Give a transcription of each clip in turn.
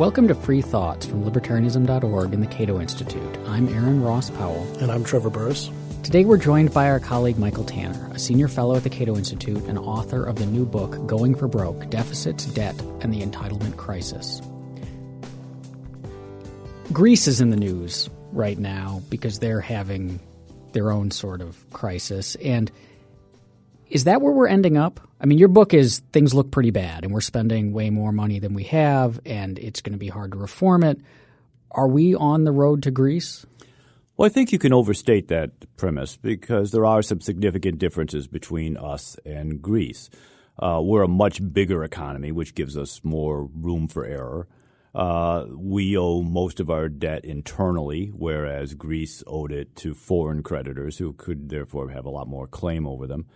Welcome to Free Thoughts from Libertarianism.org and the Cato Institute. I'm Aaron Ross Powell. And I'm Trevor Burrus. Today we're joined by our colleague Michael Tanner, a senior fellow at the Cato Institute and author of the new book, Going for Broke Deficits, Debt, and the Entitlement Crisis. Greece is in the news right now because they're having their own sort of crisis. And is that where we're ending up? I mean, your book is things look pretty bad and we're spending way more money than we have and it's going to be hard to reform it. Are we on the road to Greece? Well, I think you can overstate that premise because there are some significant differences between us and Greece. Uh, we're a much bigger economy, which gives us more room for error. Uh, we owe most of our debt internally, whereas Greece owed it to foreign creditors who could therefore have a lot more claim over them.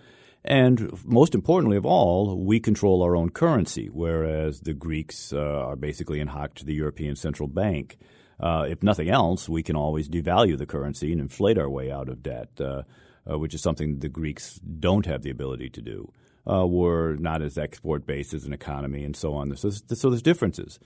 And most importantly of all, we control our own currency, whereas the Greeks uh, are basically in hock to the European Central Bank. Uh, if nothing else, we can always devalue the currency and inflate our way out of debt, uh, uh which is something the Greeks don't have the ability to do. Uh, we're not as export based as an economy and so on. So, so there's differences.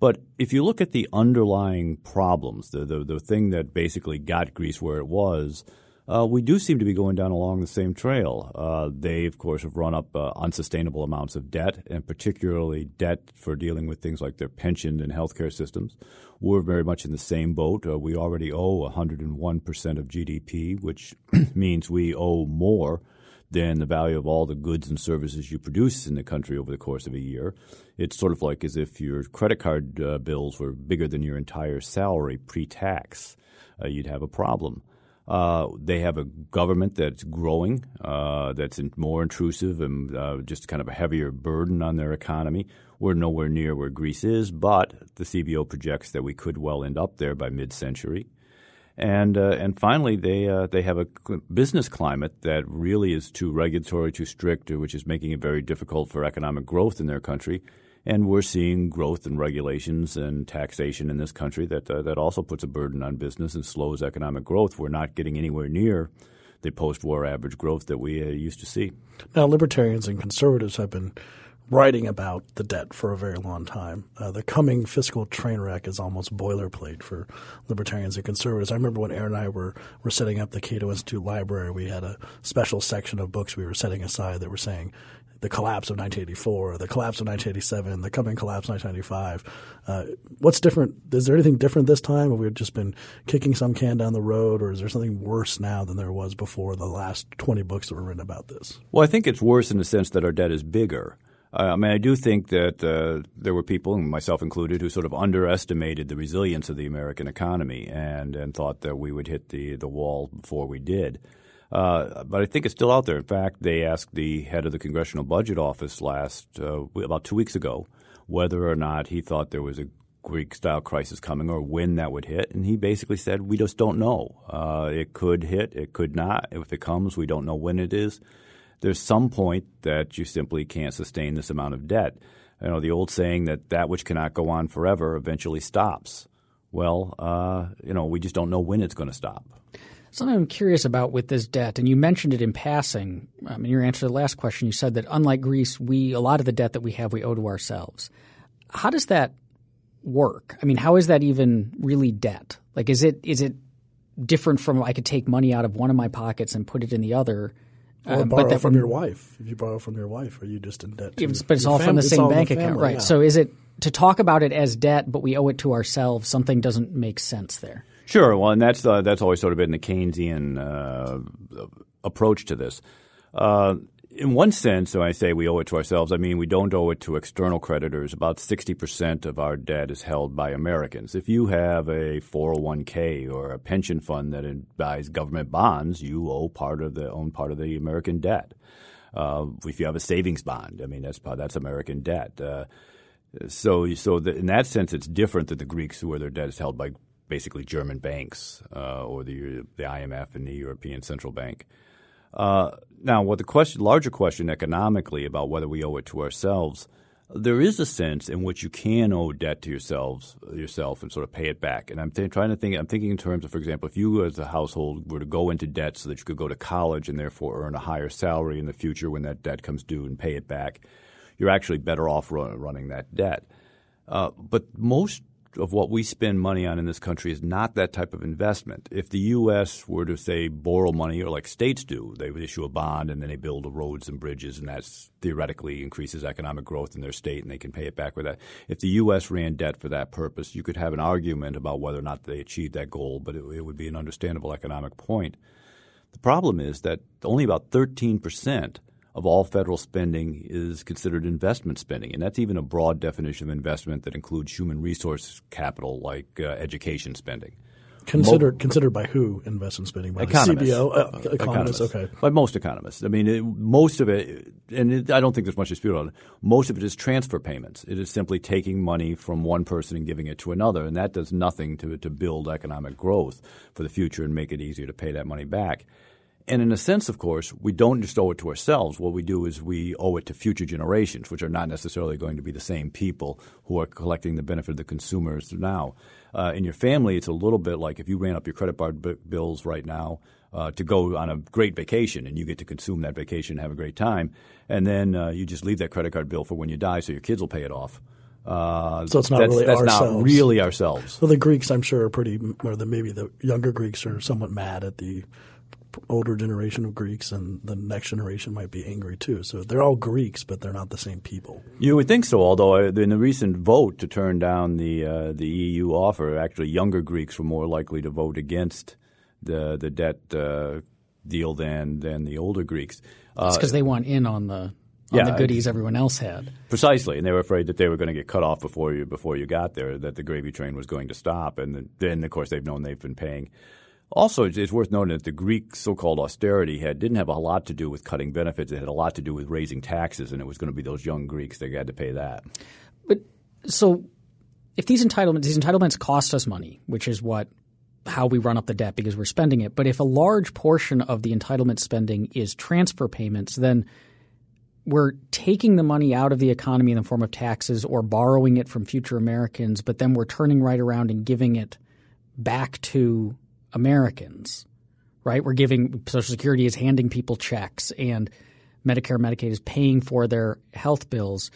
But if you look at the underlying problems, the, the, the thing that basically got Greece where it was – uh, we do seem to be going down along the same trail. Uh, they, of course, have run up uh, unsustainable amounts of debt, and particularly debt for dealing with things like their pension and healthcare systems. We're very much in the same boat. Uh, we already owe 101% of GDP, which means we owe more than the value of all the goods and services you produce in the country over the course of a year. It's sort of like as if your credit card uh, bills were bigger than your entire salary pre tax. Uh, you'd have a problem. Uh, they have a government that's growing, uh, that's more intrusive and uh, just kind of a heavier burden on their economy. We're nowhere near where Greece is, but the CBO projects that we could well end up there by mid-century. And uh, and finally, they uh, they have a business climate that really is too regulatory, too strict, which is making it very difficult for economic growth in their country. And we're seeing growth in regulations and taxation in this country that uh, that also puts a burden on business and slows economic growth. We're not getting anywhere near the post-war average growth that we uh, used to see. Now, libertarians and conservatives have been writing about the debt for a very long time. Uh, the coming fiscal train wreck is almost boilerplate for libertarians and conservatives. I remember when Aaron and I were, were setting up the Cato Institute Library, we had a special section of books we were setting aside that were saying, the collapse of 1984, the collapse of 1987, the coming collapse of 1995. Uh, what's different? Is there anything different this time? Have we just been kicking some can down the road, or is there something worse now than there was before the last 20 books that were written about this? Well, I think it's worse in the sense that our debt is bigger. Uh, I mean, I do think that uh, there were people, myself included, who sort of underestimated the resilience of the American economy and, and thought that we would hit the, the wall before we did. Uh, but I think it's still out there. In fact, they asked the head of the Congressional Budget Office last uh, about two weeks ago whether or not he thought there was a Greek style crisis coming or when that would hit. And he basically said, We just don't know. Uh, it could hit, it could not. If it comes, we don't know when it is. There's some point that you simply can't sustain this amount of debt. You know, the old saying that that which cannot go on forever eventually stops. Well, uh, you know, we just don't know when it's going to stop. Something I'm curious about with this debt, and you mentioned it in passing. Um, in your answer to the last question, you said that unlike Greece, we a lot of the debt that we have we owe to ourselves. How does that work? I mean, how is that even really debt? Like, is it is it different from I could take money out of one of my pockets and put it in the other? Or um, borrow but from your wife. If you borrow from your wife, are you just in debt? To but it's all family? from the same bank the account, right? Yeah. So is it to talk about it as debt, but we owe it to ourselves? Something doesn't make sense there. Sure. Well, and that's uh, that's always sort of been the Keynesian uh, approach to this. Uh, in one sense, when I say we owe it to ourselves, I mean we don't owe it to external creditors. About 60% of our debt is held by Americans. If you have a 401k or a pension fund that buys government bonds, you owe part of the own part of the American debt. Uh, if you have a savings bond, I mean that's that's American debt. Uh, so, so the, in that sense, it's different than the Greeks, where their debt is held by basically German banks uh, or the the IMF and the European Central Bank. Uh, now, what the question, larger question economically about whether we owe it to ourselves, there is a sense in which you can owe debt to yourselves yourself and sort of pay it back. And I'm th- trying to think. I'm thinking in terms of, for example, if you as a household were to go into debt so that you could go to college and therefore earn a higher salary in the future when that debt comes due and pay it back, you're actually better off run, running that debt. Uh, but most of what we spend money on in this country is not that type of investment. If the U.S. were to say borrow money, or like states do, they would issue a bond and then they build roads and bridges, and that theoretically increases economic growth in their state, and they can pay it back with that. If the U.S. ran debt for that purpose, you could have an argument about whether or not they achieved that goal, but it, it would be an understandable economic point. The problem is that only about 13 percent of all federal spending is considered investment spending. And that's even a broad definition of investment that includes human resource capital like uh, education spending. Considered Mo- considered by who investment spending? By economists. CBO? Uh, economists, economists, okay. By most economists. I mean, it, most of it, and it, I don't think there's much dispute on it, most of it is transfer payments. It is simply taking money from one person and giving it to another, and that does nothing to, to build economic growth for the future and make it easier to pay that money back. And in a sense, of course, we don't just owe it to ourselves. What we do is we owe it to future generations, which are not necessarily going to be the same people who are collecting the benefit of the consumers now. Uh, in your family, it's a little bit like if you ran up your credit card b- bills right now uh, to go on a great vacation and you get to consume that vacation and have a great time, and then uh, you just leave that credit card bill for when you die so your kids will pay it off. Uh, so it's not that's, really that's ourselves. not really ourselves. Well, the Greeks, I'm sure, are pretty, or the, maybe the younger Greeks are somewhat mad at the older generation of Greeks, and the next generation might be angry too. So they're all Greeks, but they're not the same people. You would think so, although uh, in the recent vote to turn down the uh, the EU offer, actually younger Greeks were more likely to vote against the the debt uh, deal than than the older Greeks. That's because uh, they want in on the on yeah, the goodies everyone else had. Precisely, and they were afraid that they were going to get cut off before you before you got there, that the gravy train was going to stop, and then of course they've known they've been paying also, it's worth noting that the Greek so-called austerity had didn't have a lot to do with cutting benefits. It had a lot to do with raising taxes, and it was going to be those young Greeks that had to pay that. But so, if these entitlements these entitlements cost us money, which is what how we run up the debt because we're spending it. But if a large portion of the entitlement spending is transfer payments, then we're taking the money out of the economy in the form of taxes or borrowing it from future Americans, but then we're turning right around and giving it back to Americans, right? We're giving Social Security is handing people checks and Medicare Medicaid is paying for their health bills.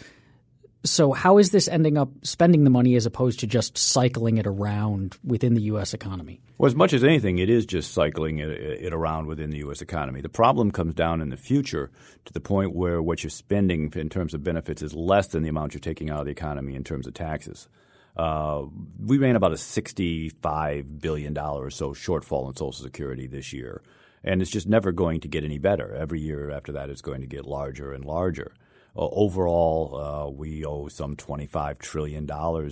So how is this ending up spending the money as opposed to just cycling it around within the U.S. economy? Well, as much as anything, it is just cycling it, it, around within the U.S. economy. The problem comes down in the future to the point where what you're spending in terms of benefits is less than the amount you're taking out of the economy in terms of taxes. Uh, we ran about a $65 billion or so shortfall in Social Security this year. And it's just never going to get any better. Every year after that, it's going to get larger and larger. Uh, overall, uh, we owe some $25 trillion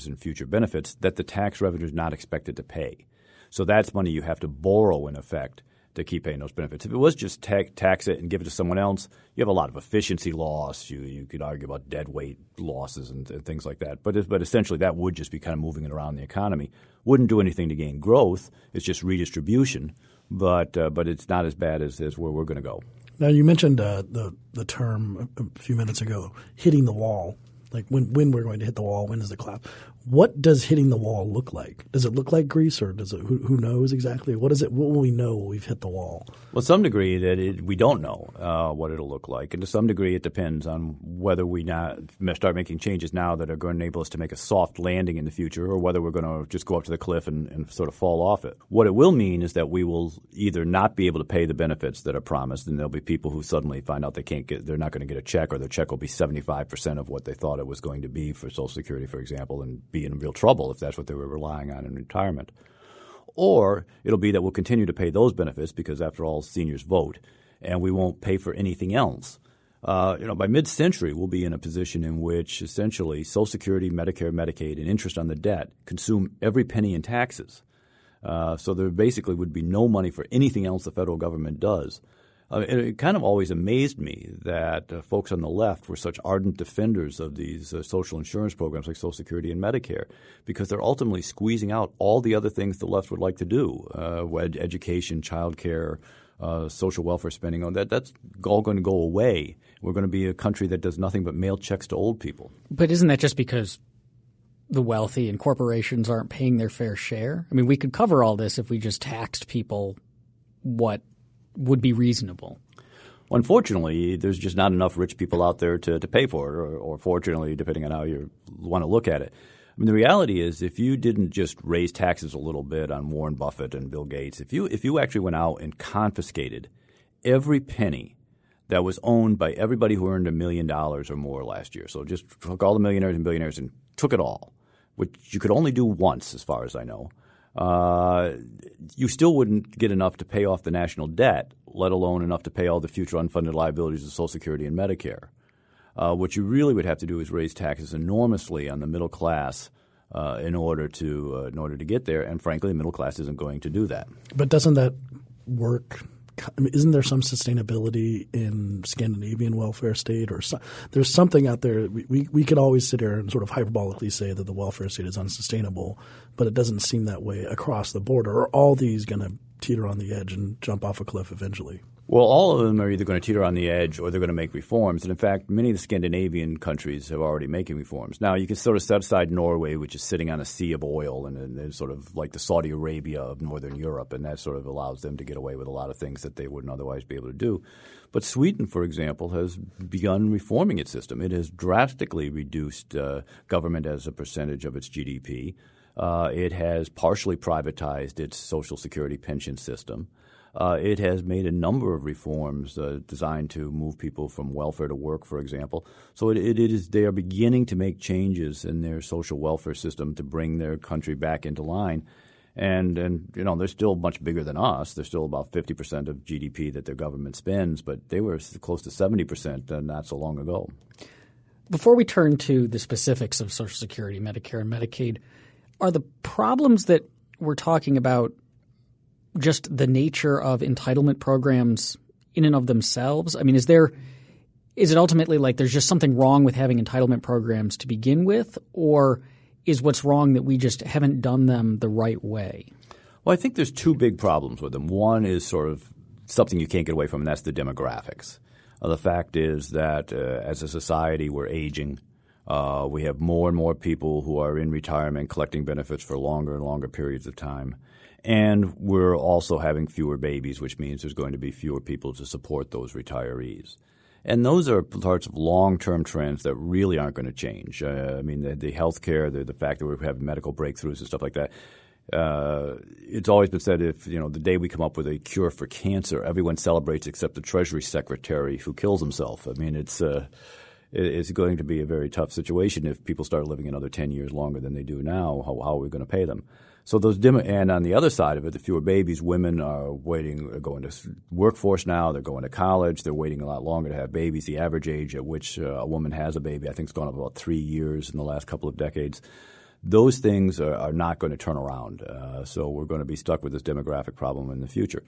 in future benefits that the tax revenue is not expected to pay. So that's money you have to borrow, in effect, to keep paying those benefits. If it was just ta- tax it and give it to someone else, you have a lot of efficiency loss. You you could argue about dead weight losses and, and things like that. But but essentially that would just be kind of moving it around the economy. Wouldn't do anything to gain growth. It's just redistribution. But uh, but it's not as bad as, as where we're going to go. Now you mentioned uh, the the term a few minutes ago, hitting the wall like when when we're going to hit the wall, when is the collapse? What does hitting the wall look like? Does it look like Greece, or does it? Who, who knows exactly? What is it? What will we know when we've hit the wall? Well, some degree that it, we don't know uh, what it'll look like, and to some degree it depends on whether we start making changes now that are going to enable us to make a soft landing in the future, or whether we're going to just go up to the cliff and, and sort of fall off it. What it will mean is that we will either not be able to pay the benefits that are promised, and there'll be people who suddenly find out they can't get, they're not going to get a check, or their check will be seventy five percent of what they thought it was going to be for Social Security, for example, and be in real trouble if that's what they were relying on in retirement. Or it'll be that we'll continue to pay those benefits because, after all, seniors vote, and we won't pay for anything else. Uh, you know, by mid-century, we'll be in a position in which essentially Social Security, Medicare, Medicaid, and interest on the debt consume every penny in taxes. Uh, so there basically would be no money for anything else the federal government does. Uh, it kind of always amazed me that uh, folks on the left were such ardent defenders of these uh, social insurance programs like Social Security and Medicare because they're ultimately squeezing out all the other things the left would like to do uh, education, child care, uh, social welfare spending. on That, that's all going to go away. We're going to be a country that does nothing but mail checks to old people. But isn't that just because the wealthy and corporations aren't paying their fair share? I mean, we could cover all this if we just taxed people what would be reasonable. Unfortunately, there's just not enough rich people out there to, to pay for it, or, or fortunately, depending on how you want to look at it. I mean, the reality is, if you didn't just raise taxes a little bit on Warren Buffett and Bill Gates, if you if you actually went out and confiscated every penny that was owned by everybody who earned a million dollars or more last year, so just took all the millionaires and billionaires and took it all, which you could only do once, as far as I know, uh, you still wouldn't get enough to pay off the national debt, let alone enough to pay all the future unfunded liabilities of Social Security and Medicare. Uh, what you really would have to do is raise taxes enormously on the middle class uh, in order to uh, in order to get there. And frankly, the middle class isn't going to do that. But doesn't that work? I mean, isn't there some sustainability in Scandinavian welfare state, or so, there's something out there? We, we we could always sit here and sort of hyperbolically say that the welfare state is unsustainable, but it doesn't seem that way across the border. Are all these going to teeter on the edge and jump off a cliff eventually? Well, all of them are either going to teeter on the edge or they're going to make reforms. And in fact, many of the Scandinavian countries have already making reforms. Now, you can sort of set aside Norway, which is sitting on a sea of oil and, and sort of like the Saudi Arabia of Northern Europe, and that sort of allows them to get away with a lot of things that they wouldn't otherwise be able to do. But Sweden, for example, has begun reforming its system. It has drastically reduced uh, government as a percentage of its GDP. Uh, it has partially privatized its social security pension system. Uh, it has made a number of reforms uh, designed to move people from welfare to work, for example. So it, it is they are beginning to make changes in their social welfare system to bring their country back into line. And and you know they're still much bigger than us. They're still about fifty percent of GDP that their government spends, but they were close to seventy percent uh, not so long ago. Before we turn to the specifics of Social Security, Medicare, and Medicaid, are the problems that we're talking about just the nature of entitlement programs in and of themselves? I mean, is there is it ultimately like there's just something wrong with having entitlement programs to begin with, or is what's wrong that we just haven't done them the right way? Well, I think there's two big problems with them. One is sort of something you can't get away from, and that's the demographics. Uh, the fact is that uh, as a society, we're aging. Uh, we have more and more people who are in retirement collecting benefits for longer and longer periods of time. And we're also having fewer babies, which means there's going to be fewer people to support those retirees. And those are parts of long-term trends that really aren't going to change. Uh, I mean, the, the healthcare, the, the fact that we have medical breakthroughs and stuff like that. Uh, it's always been said if you know the day we come up with a cure for cancer, everyone celebrates except the Treasury Secretary who kills himself. I mean, it's uh, it's going to be a very tough situation if people start living another ten years longer than they do now. How, how are we going to pay them? So those dim- and on the other side of it, the fewer babies, women are waiting, are going to workforce now. They're going to college. They're waiting a lot longer to have babies. The average age at which uh, a woman has a baby, I think, has gone up about three years in the last couple of decades. Those things are, are not going to turn around. Uh, so we're going to be stuck with this demographic problem in the future.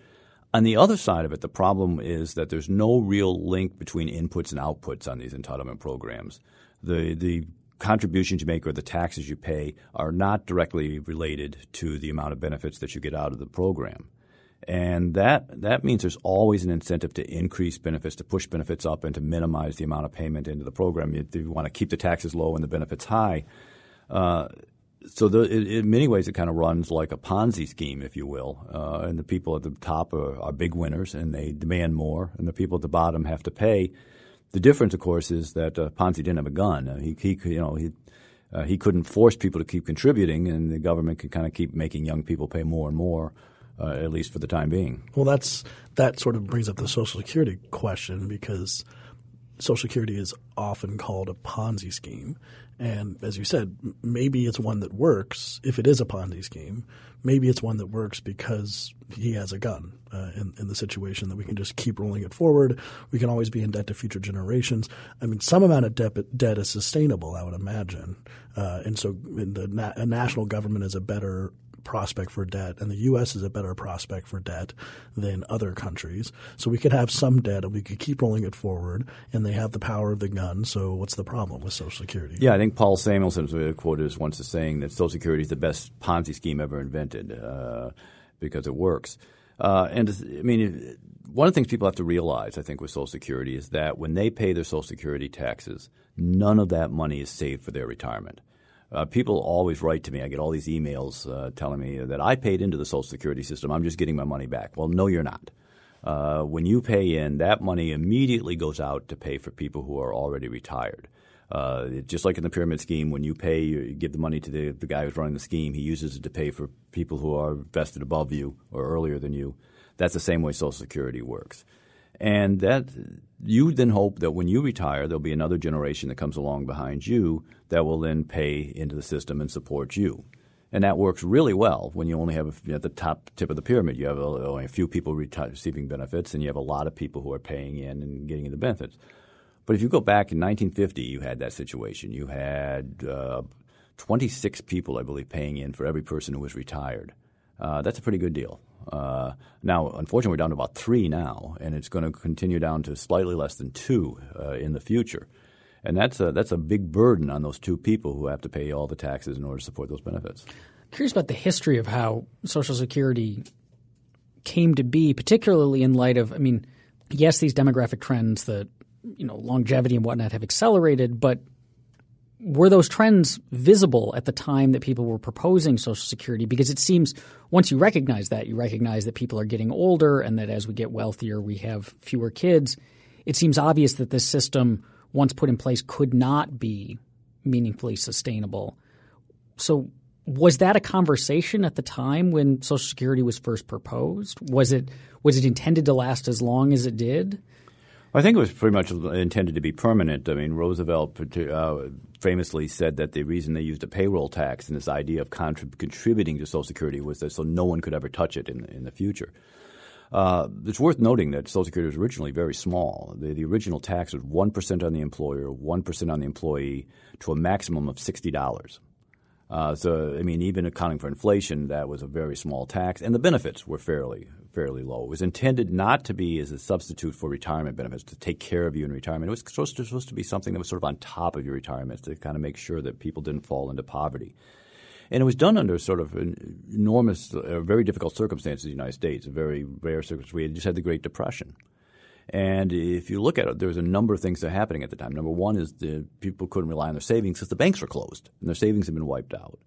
On the other side of it, the problem is that there's no real link between inputs and outputs on these entitlement programs. The the contributions you make or the taxes you pay are not directly related to the amount of benefits that you get out of the program. And that, that means there's always an incentive to increase benefits, to push benefits up, and to minimize the amount of payment into the program. You, you want to keep the taxes low and the benefits high. Uh, so the, it, in many ways, it kind of runs like a Ponzi scheme, if you will. Uh, and the people at the top are, are big winners, and they demand more, and the people at the bottom have to pay. The difference, of course, is that uh, Ponzi didn't have a gun. Uh, he, he, you know, he, uh, he couldn't force people to keep contributing, and the government could kind of keep making young people pay more and more, uh, at least for the time being. Well, that's that sort of brings up the Social Security question because Social Security is often called a Ponzi scheme, and as you said, maybe it's one that works if it is a Ponzi scheme. Maybe it's one that works because he has a gun uh, in, in, the situation that we can just keep rolling it forward. We can always be in debt to future generations. I mean, some amount of debt, debt is sustainable, I would imagine. Uh, and so the na- a national government is a better prospect for debt, and the U.S. is a better prospect for debt than other countries. So we could have some debt, and we could keep rolling it forward, and they have the power of the gun. So what's the problem with Social Security? Yeah, I think Paul Samuelson was quoted once as saying that Social Security is the best Ponzi scheme ever invented uh, because it works. Uh, and I mean, one of the things people have to realize, I think, with Social Security is that when they pay their Social Security taxes, none of that money is saved for their retirement. Uh, people always write to me. I get all these emails uh, telling me that I paid into the Social Security system. I'm just getting my money back. Well, no, you're not. Uh, when you pay in, that money immediately goes out to pay for people who are already retired. Uh, just like in the pyramid scheme, when you pay, you give the money to the, the guy who's running the scheme, he uses it to pay for people who are vested above you or earlier than you. That's the same way Social Security works. And that you then hope that when you retire, there'll be another generation that comes along behind you that will then pay into the system and support you. And that works really well when you only have you know, at the top tip of the pyramid. You have only a few people reti- receiving benefits, and you have a lot of people who are paying in and getting the benefits. But if you go back in 1950, you had that situation. You had uh, 26 people, I believe, paying in for every person who was retired. Uh, that's a pretty good deal. Uh, now, unfortunately, we're down to about three now, and it's going to continue down to slightly less than two uh, in the future. And that's a, that's a big burden on those two people who have to pay all the taxes in order to support those benefits. Curious about the history of how Social Security came to be, particularly in light of, I mean, yes, these demographic trends that you know longevity and whatnot have accelerated, but were those trends visible at the time that people were proposing Social Security? Because it seems once you recognize that, you recognize that people are getting older and that as we get wealthier, we have fewer kids. It seems obvious that this system, once put in place, could not be meaningfully sustainable. So, was that a conversation at the time when Social Security was first proposed? Was it was it intended to last as long as it did? I think it was pretty much intended to be permanent. I mean, Roosevelt uh, famously said that the reason they used a payroll tax and this idea of contrib- contributing to Social Security was that so no one could ever touch it in, in the future. Uh, it's worth noting that Social Security was originally very small. The, the original tax was 1% on the employer, 1% on the employee, to a maximum of $60. Uh, so, I mean, even accounting for inflation, that was a very small tax, and the benefits were fairly fairly low. It was intended not to be as a substitute for retirement benefits to take care of you in retirement. It was supposed to, supposed to be something that was sort of on top of your retirement to kind of make sure that people didn't fall into poverty. And it was done under sort of enormous, uh, very difficult circumstances in the United States, a very rare circumstance. We had just had the Great Depression. And if you look at it, there was a number of things that were happening at the time. Number one is the people couldn't rely on their savings because the banks were closed and their savings had been wiped out.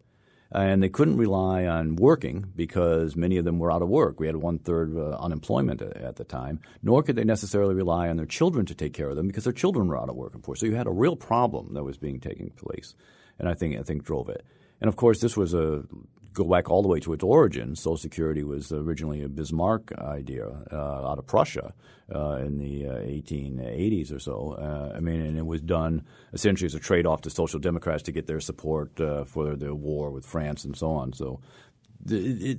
And they couldn't rely on working because many of them were out of work. We had one third uh, unemployment at, at, the time. Nor could they necessarily rely on their children to take care of them because their children were out of work, course. So you had a real problem that was being taking place, and I think I think drove it. And of course, this was a go back all the way to its origin. Social Security was originally a Bismarck idea uh, out of Prussia uh, in the uh, 1880s or so. Uh, I mean, and it was done essentially as a trade-off to Social Democrats to get their support uh, for the war with France and so on. So it,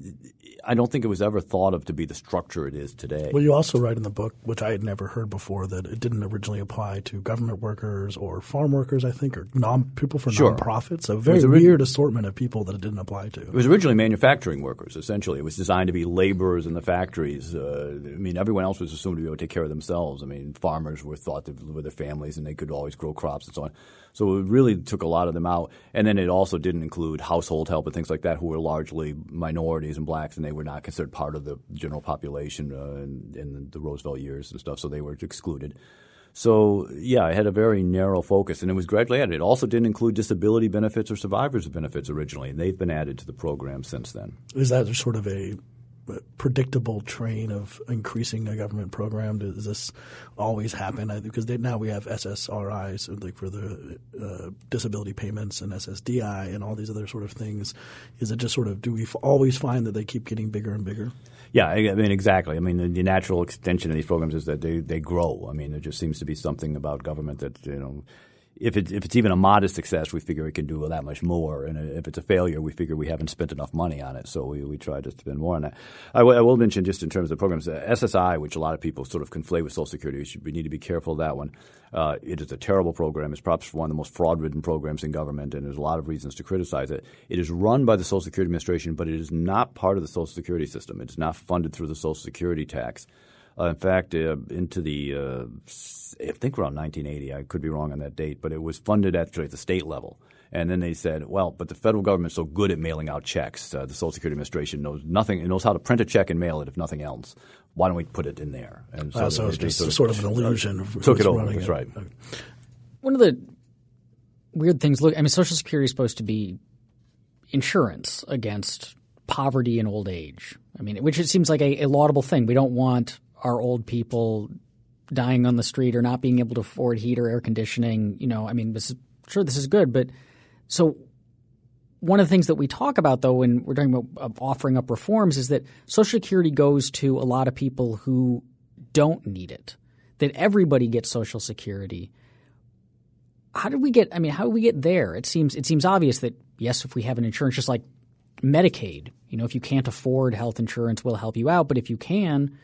I don't think it was ever thought of to be the structure it is today. Well, you also write in the book, which I had never heard before, that it didn't originally apply to government workers or farm workers, I think, or non people for sure. nonprofits. A very weird assortment of people that it didn't apply to. It was originally manufacturing workers. Essentially, it was designed to be laborers in the factories. Uh, I mean, everyone else was assumed to be able to take care of themselves. I mean, farmers were thought to live with their families and they could always grow crops and so on. So it really took a lot of them out. And then it also didn't include household help and things like that, who were largely minorities and blacks, and they were not considered part of the general population uh, in, in the Roosevelt years and stuff. So they were excluded. So yeah, it had a very narrow focus, and it was gradually added. It also didn't include disability benefits or survivors benefits originally, and they've been added to the program since then. Is that sort of a predictable train of increasing a government program? Does this always happen? Because they, now we have SSRIs like for the uh, disability payments and SSDI and all these other sort of things. Is it just sort of do we f- always find that they keep getting bigger and bigger? Yeah, I mean exactly. I mean the, the natural extension of these programs is that they they grow. I mean there just seems to be something about government that you know if, it, if it's even a modest success, we figure we can do that much more. And if it's a failure, we figure we haven't spent enough money on it. So we, we try to spend more on that. I, w- I will mention just in terms of programs, uh, SSI, which a lot of people sort of conflate with Social Security, we, should, we need to be careful of that one. Uh, it is a terrible program. It's perhaps one of the most fraud-ridden programs in government, and there's a lot of reasons to criticize it. It is run by the Social Security Administration, but it is not part of the Social Security system. It is not funded through the Social Security tax. Uh, in fact, uh, into the uh, think around 1980. I could be wrong on that date, but it was funded actually at the state level. And then they said, well, but the federal government's so good at mailing out checks. Uh, the Social Security Administration knows nothing. It knows how to print a check and mail it, if nothing else. Why don't we put it in there? And so, uh, so it's just sort of, sort of an illusion. Of took it over. That's right. One of the weird things. Look, I mean, Social Security is supposed to be insurance against poverty and old age. I mean, which it seems like a, a laudable thing. We don't want our old people dying on the street or not being able to afford heat or air conditioning. You know, I mean, this is sure, this is good, but so one of the things that we talk about though when we're talking about offering up reforms is that Social Security goes to a lot of people who don't need it. That everybody gets Social Security. How did we get? I mean, how did we get there? It seems it seems obvious that yes, if we have an insurance, just like Medicaid, you know, if you can't afford health insurance, we'll help you out. But if you can,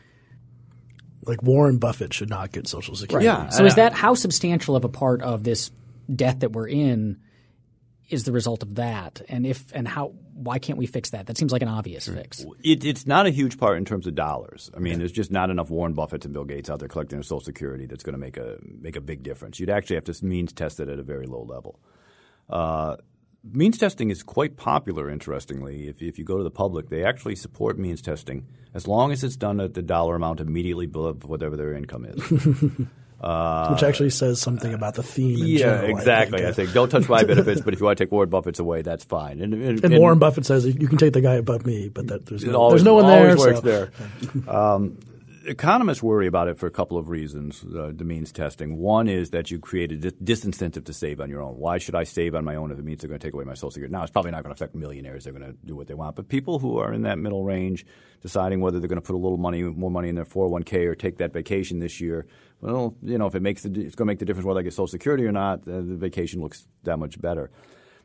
like Warren Buffett should not get Social Security. Right. Yeah. So is that how substantial of a part of this debt that we're in is the result of that? And if and how why can't we fix that? That seems like an obvious fix. It, it's not a huge part in terms of dollars. I mean, yeah. there's just not enough Warren Buffett and Bill Gates out there collecting their Social Security that's going to make a make a big difference. You'd actually have to means test it at a very low level. Uh, means testing is quite popular. Interestingly, if if you go to the public, they actually support means testing as long as it's done at the dollar amount immediately below whatever their income is. Uh, Which actually says something about the theme. yeah, general, exactly. I think. I think. don't touch my benefits, but if you want to take Warren Buffett's away, that's fine. And, and, and, Warren Buffett says you can take the guy above me, but that, there's, no, always, there's no one there. Works so. there. Um, economists worry about it for a couple of reasons. Uh, the means testing. One is that you create a disincentive to save on your own. Why should I save on my own if it means they're going to take away my social security? Now, it's probably not going to affect millionaires. They're going to do what they want. But people who are in that middle range, deciding whether they're going to put a little money, more money in their 401k or take that vacation this year. Well, you know, if it makes the, it's going to make the difference whether I get Social Security or not. Uh, the vacation looks that much better.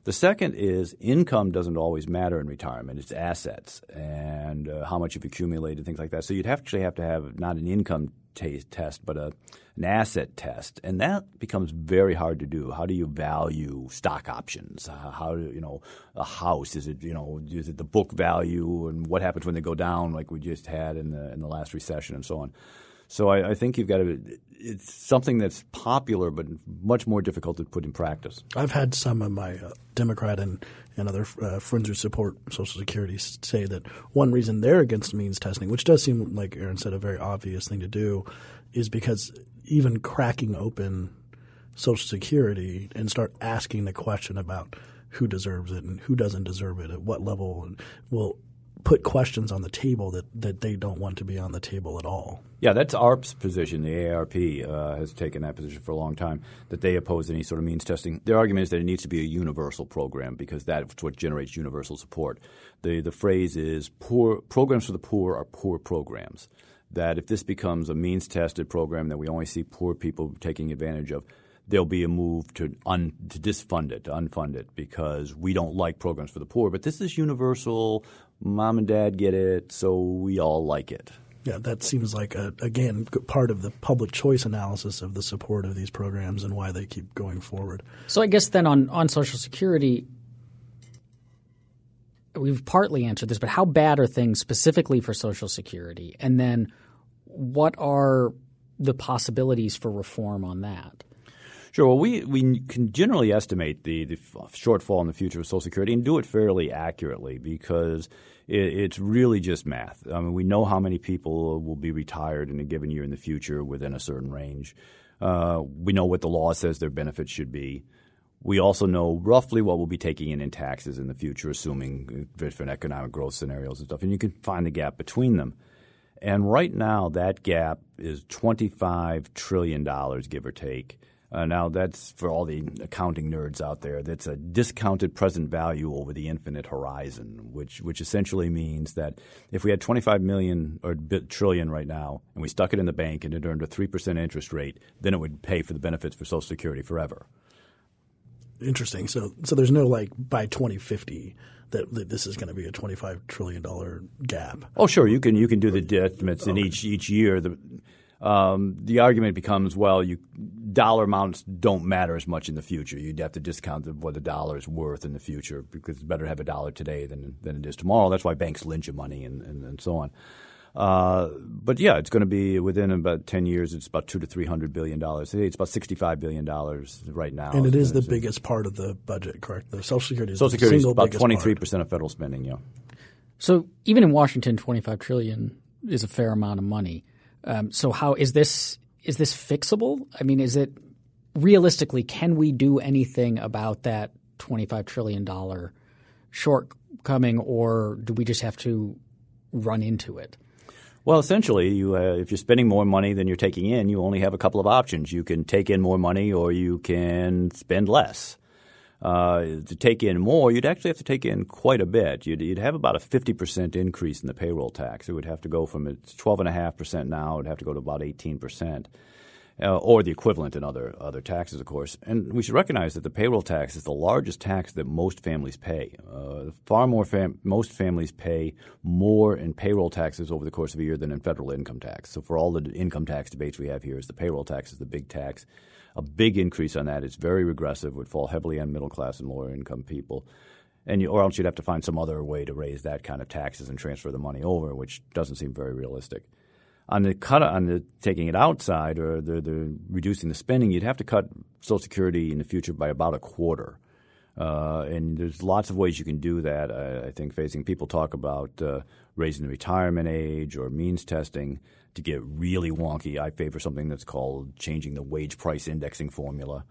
The second is income doesn't always matter in retirement. It's assets and uh, how much you've accumulated, things like that. So you'd actually have to have not an income t- test, but a, an asset test, and that becomes very hard to do. How do you value stock options? How do you know a house? Is it you know is it the book value, and what happens when they go down, like we just had in the in the last recession, and so on. So I, I, think you've got to. It's something that's popular, but much more difficult to put in practice. I've had some of my uh, Democrat and, and other uh, friends who support Social Security say that one reason they're against means testing, which does seem like Aaron said a very obvious thing to do, is because even cracking open Social Security and start asking the question about who deserves it and who doesn't deserve it at what level will put questions on the table that, that they don't want to be on the table at all. Yeah, that's AARP's position. The AARP uh, has taken that position for a long time that they oppose any sort of means testing. Their argument is that it needs to be a universal program because that's what generates universal support. The the phrase is poor programs for the poor are poor programs. That if this becomes a means tested program that we only see poor people taking advantage of, there'll be a move to un, to disfund it, to unfund it, because we don't like programs for the poor. But this is universal mom and dad get it, so we all like it. Yeah, that seems like a, again part of the public choice analysis of the support of these programs and why they keep going forward. So I guess then on on Social Security, we've partly answered this, but how bad are things specifically for Social Security, and then what are the possibilities for reform on that? Sure. Well, we, we can generally estimate the, the shortfall in the future of Social Security and do it fairly accurately because it, it's really just math. I mean, we know how many people will be retired in a given year in the future within a certain range. Uh, we know what the law says their benefits should be. We also know roughly what we'll be taking in in taxes in the future, assuming different economic growth scenarios and stuff. And you can find the gap between them. And right now, that gap is $25 trillion, give or take. Uh, now, that's for all the accounting nerds out there. That's a discounted present value over the infinite horizon, which which essentially means that if we had 25 million or trillion right now, and we stuck it in the bank and it earned a three percent interest rate, then it would pay for the benefits for Social Security forever. Interesting. So, so there's no like by 2050 that, that this is going to be a 25 trillion dollar gap. Oh, sure. You can you can do the estimates in each each year. The, um, the argument becomes, well, you, dollar amounts don't matter as much in the future. You'd have to discount what the dollar is worth in the future because it's better to have a dollar today than, than it is tomorrow. That's why banks lend you money and, and, and so on. Uh, but yeah, it's going to be within about ten years. It's about two to three hundred billion dollars. It's about sixty-five billion dollars right now. And it is the biggest part of the budget, correct? The Social Security is Social Security is about twenty-three percent of federal spending. Yeah. So even in Washington, twenty-five trillion is a fair amount of money. Um, so how is this is this fixable? I mean, is it realistically can we do anything about that twenty five trillion dollar shortcoming, or do we just have to run into it? Well, essentially, you, uh, if you're spending more money than you're taking in, you only have a couple of options. You can take in more money, or you can spend less. Uh, to take in more, you'd actually have to take in quite a bit. You'd, you'd have about a 50% increase in the payroll tax. It would have to go from it's 12.5% now, it would have to go to about 18%. Uh, or the equivalent in other other taxes, of course. And we should recognize that the payroll tax is the largest tax that most families pay. Uh, far more fam- most families pay more in payroll taxes over the course of a year than in federal income tax. So for all the income tax debates we have here, is the payroll tax is the big tax a big increase on that. It's very regressive, would fall heavily on middle class and lower income people. And you, or else you'd have to find some other way to raise that kind of taxes and transfer the money over, which doesn't seem very realistic. On the cut on the taking it outside or the, the reducing the spending, you'd have to cut Social Security in the future by about a quarter. Uh, and there's lots of ways you can do that. I, I think facing people talk about uh, raising the retirement age or means testing to get really wonky, I favor something that's called changing the wage price indexing formula.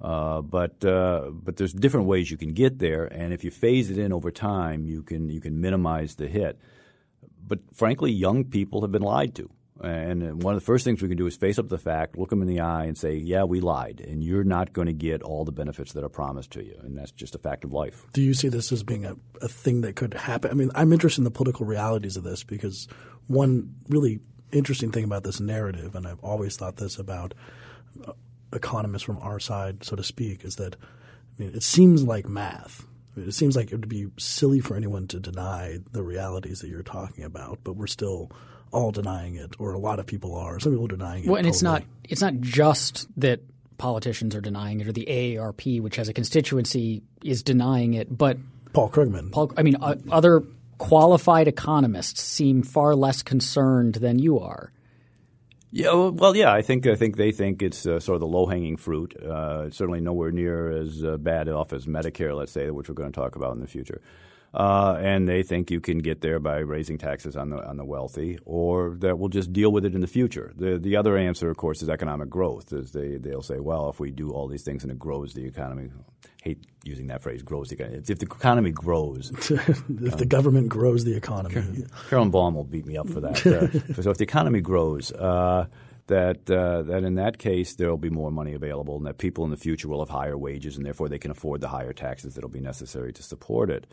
Uh, but uh, but there's different ways you can get there, and if you phase it in over time, you can you can minimize the hit. But frankly, young people have been lied to. And one of the first things we can do is face up to the fact, look them in the eye, and say, "Yeah, we lied, and you're not going to get all the benefits that are promised to you." And that's just a fact of life. Do you see this as being a, a thing that could happen? I mean, I'm interested in the political realities of this because one really interesting thing about this narrative, and I've always thought this about uh, economists from our side, so to speak, is that I mean, it seems like math. it seems like it would be silly for anyone to deny the realities that you're talking about, but we're still all denying it, or a lot of people are. Some people are denying it. Well, and totally. it's not it's not just that politicians are denying it, or the AARP, which has a constituency, is denying it, but Paul Krugman. Paul, I mean, uh, other qualified economists seem far less concerned than you are. Yeah, well, yeah, I think I think they think it's uh, sort of the low hanging fruit. Uh, certainly nowhere near as uh, bad off as Medicare, let's say, which we're going to talk about in the future. Uh, and they think you can get there by raising taxes on the on the wealthy, or that we'll just deal with it in the future. The the other answer, of course, is economic growth. Is they they'll say, well, if we do all these things and it grows the economy. Hate using that phrase, grows the economy. If the economy grows, if um, the government grows the economy, Carolyn Baum will beat me up for that. Uh, so if the economy grows. Uh, that uh, that in that case there will be more money available, and that people in the future will have higher wages, and therefore they can afford the higher taxes that will be necessary to support it.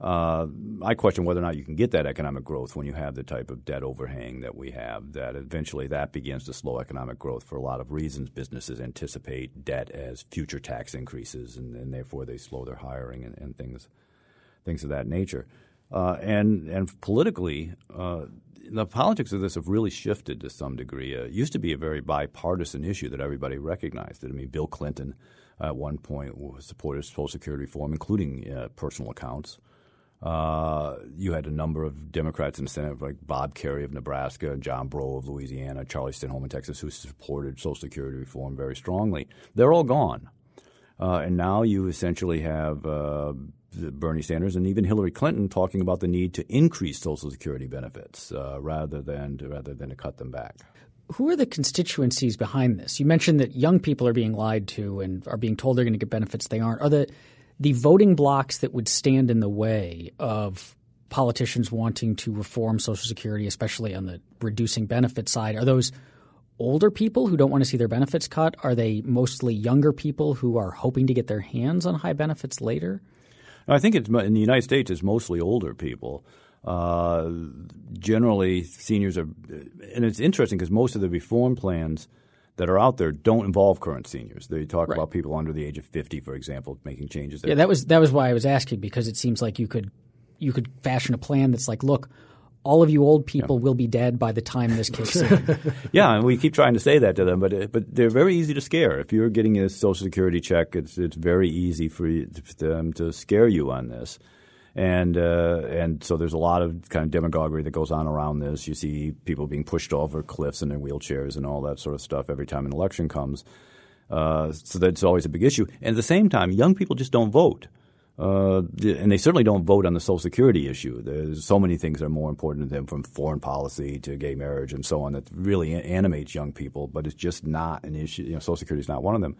Uh, I question whether or not you can get that economic growth when you have the type of debt overhang that we have. That eventually that begins to slow economic growth for a lot of reasons. Businesses anticipate debt as future tax increases, and, and therefore they slow their hiring and, and things things of that nature. Uh, and and politically, uh, the politics of this have really shifted to some degree. Uh, it used to be a very bipartisan issue that everybody recognized. It. I mean, Bill Clinton at one point supported Social Security reform, including uh, personal accounts. Uh, you had a number of Democrats in the Senate, like Bob Kerrey of Nebraska, John Breaux of Louisiana, Charlie Stenholm in Texas, who supported Social Security reform very strongly. They're all gone. Uh, and now you essentially have uh, Bernie Sanders and even Hillary Clinton talking about the need to increase Social Security benefits uh, rather than to, rather than to cut them back. Who are the constituencies behind this? You mentioned that young people are being lied to and are being told they're going to get benefits they aren't. Are the the voting blocks that would stand in the way of politicians wanting to reform Social Security, especially on the reducing benefit side, are those older people who don't want to see their benefits cut? Are they mostly younger people who are hoping to get their hands on high benefits later? I think it's in the United States. It's mostly older people. Uh, generally, seniors are, and it's interesting because most of the reform plans that are out there don't involve current seniors. They talk right. about people under the age of 50, for example, making changes. There. Yeah, that was that was why I was asking because it seems like you could you could fashion a plan that's like, look, all of you old people yeah. will be dead by the time this kicks in. yeah, and we keep trying to say that to them, but but they're very easy to scare. If you're getting a Social Security check, it's it's very easy for, you, for them to scare you on this and uh, and so there's a lot of kind of demagoguery that goes on around this. You see people being pushed over cliffs in their wheelchairs and all that sort of stuff every time an election comes. Uh, so that's always a big issue. And at the same time, young people just don't vote. Uh, and they certainly don't vote on the Social Security issue. There's so many things that are more important to them, from foreign policy to gay marriage and so on, that really animates young people. But it's just not an issue. You know, Social Security is not one of them.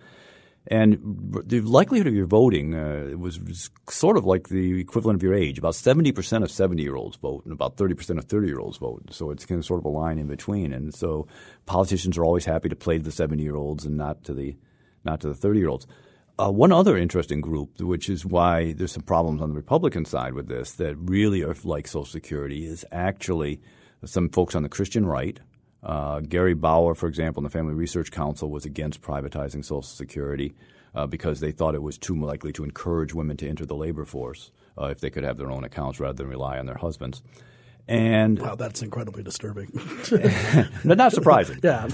And the likelihood of your voting uh, was, was, sort of like the equivalent of your age. About 70% of 70 year olds vote, and about 30% of 30 year olds vote. So it's kind of sort of a line in between. And so politicians are always happy to play to the 70 year olds and not to the, not to the 30 year olds. Uh, one other interesting group, which is why there's some problems on the Republican side with this, that really are like Social Security, is actually some folks on the Christian right. Uh, Gary Bauer, for example, in the Family Research Council, was against privatizing Social Security uh, because they thought it was too likely to encourage women to enter the labor force uh, if they could have their own accounts rather than rely on their husbands. And wow, that's incredibly disturbing. But not surprising. yeah.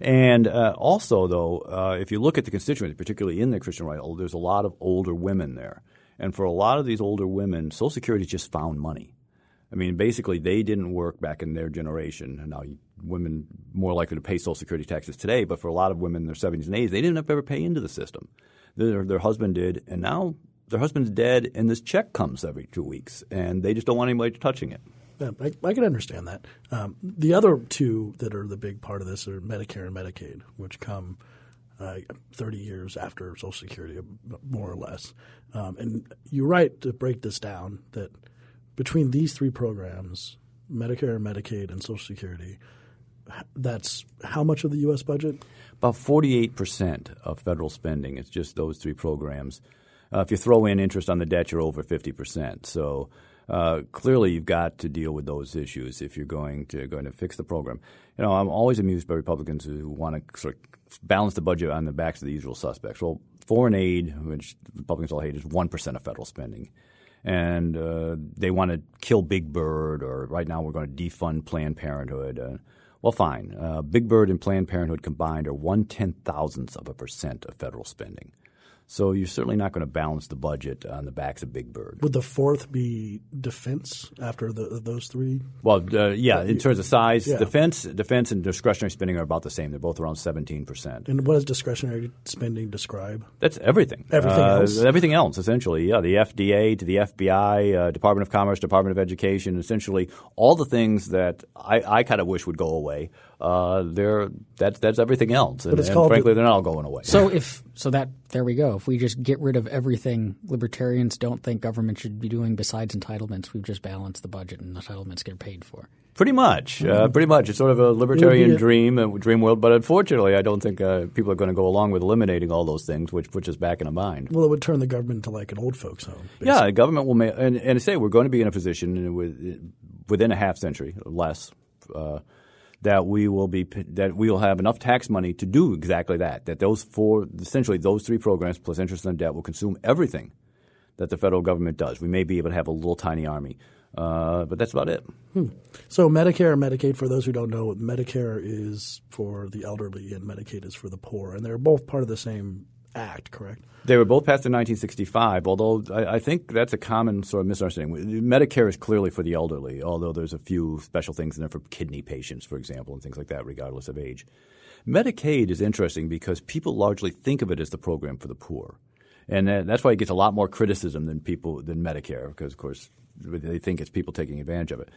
And uh, also, though, uh, if you look at the constituency, particularly in the Christian right, there's a lot of older women there. And for a lot of these older women, Social Security just found money. I mean, basically, they didn't work back in their generation. Now, women more likely to pay Social Security taxes today, but for a lot of women in their 70s and 80s, they didn't ever pay into the system. Their, their husband did, and now their husband's dead, and this check comes every two weeks, and they just don't want anybody touching it. Yeah, I, I can understand that. Um, the other two that are the big part of this are Medicare and Medicaid, which come uh, 30 years after Social Security, more or less. Um, and you're right to break this down that between these three programs, Medicare, Medicaid, and Social Security, that's how much of the U.S. budget? About 48% of federal spending. It's just those three programs. Uh, if you throw in interest on the debt, you're over 50%. So uh, clearly you've got to deal with those issues if you're going to going to fix the program. You know, I'm always amused by Republicans who want to sort of balance the budget on the backs of the usual suspects. Well, foreign aid, which Republicans all hate, is one percent of federal spending, and uh, they want to kill Big Bird, or right now we're going to defund Planned Parenthood. Uh, well, fine. Uh, Big Bird and Planned Parenthood combined are one ten thousandth of a percent of federal spending. So you're certainly not going to balance the budget on the backs of Big Bird. Would the fourth be defense after the, those three? Well, uh, yeah, in terms of size, yeah. defense, defense, and discretionary spending are about the same. They're both around 17 percent. And what does discretionary spending describe? That's everything. Everything uh, else. Everything else, essentially. Yeah, the FDA to the FBI, uh, Department of Commerce, Department of Education, essentially all the things that I, I kind of wish would go away uh, they're that's that's everything else, and, and frankly, they're not all going away. So if so, that there we go. If we just get rid of everything libertarians don't think government should be doing besides entitlements, we've just balanced the budget, and entitlements get paid for. Pretty much, uh, mm-hmm. uh, pretty much. It's sort of a libertarian dream, a dream world. But unfortunately, I don't think uh, people are going to go along with eliminating all those things, which puts us back in a bind. Well, it would turn the government into like an old folks' home. Basically. Yeah, the government will make, and, and say we're going to be in a position with, within a half century, less. Uh, that we will be that we will have enough tax money to do exactly that. That those four, essentially those three programs plus interest on debt will consume everything that the federal government does. We may be able to have a little tiny army, uh, but that's about it. Hmm. So Medicare and Medicaid, for those who don't know, Medicare is for the elderly and Medicaid is for the poor, and they're both part of the same act, correct? They were both passed in 1965, although I, I, think that's a common sort of misunderstanding. Medicare is clearly for the elderly, although there's a few special things in there for kidney patients, for example, and things like that, regardless of age. Medicaid is interesting because people largely think of it as the program for the poor. And that's why it gets a lot more criticism than people than Medicare, because of course they think it's people taking advantage of it.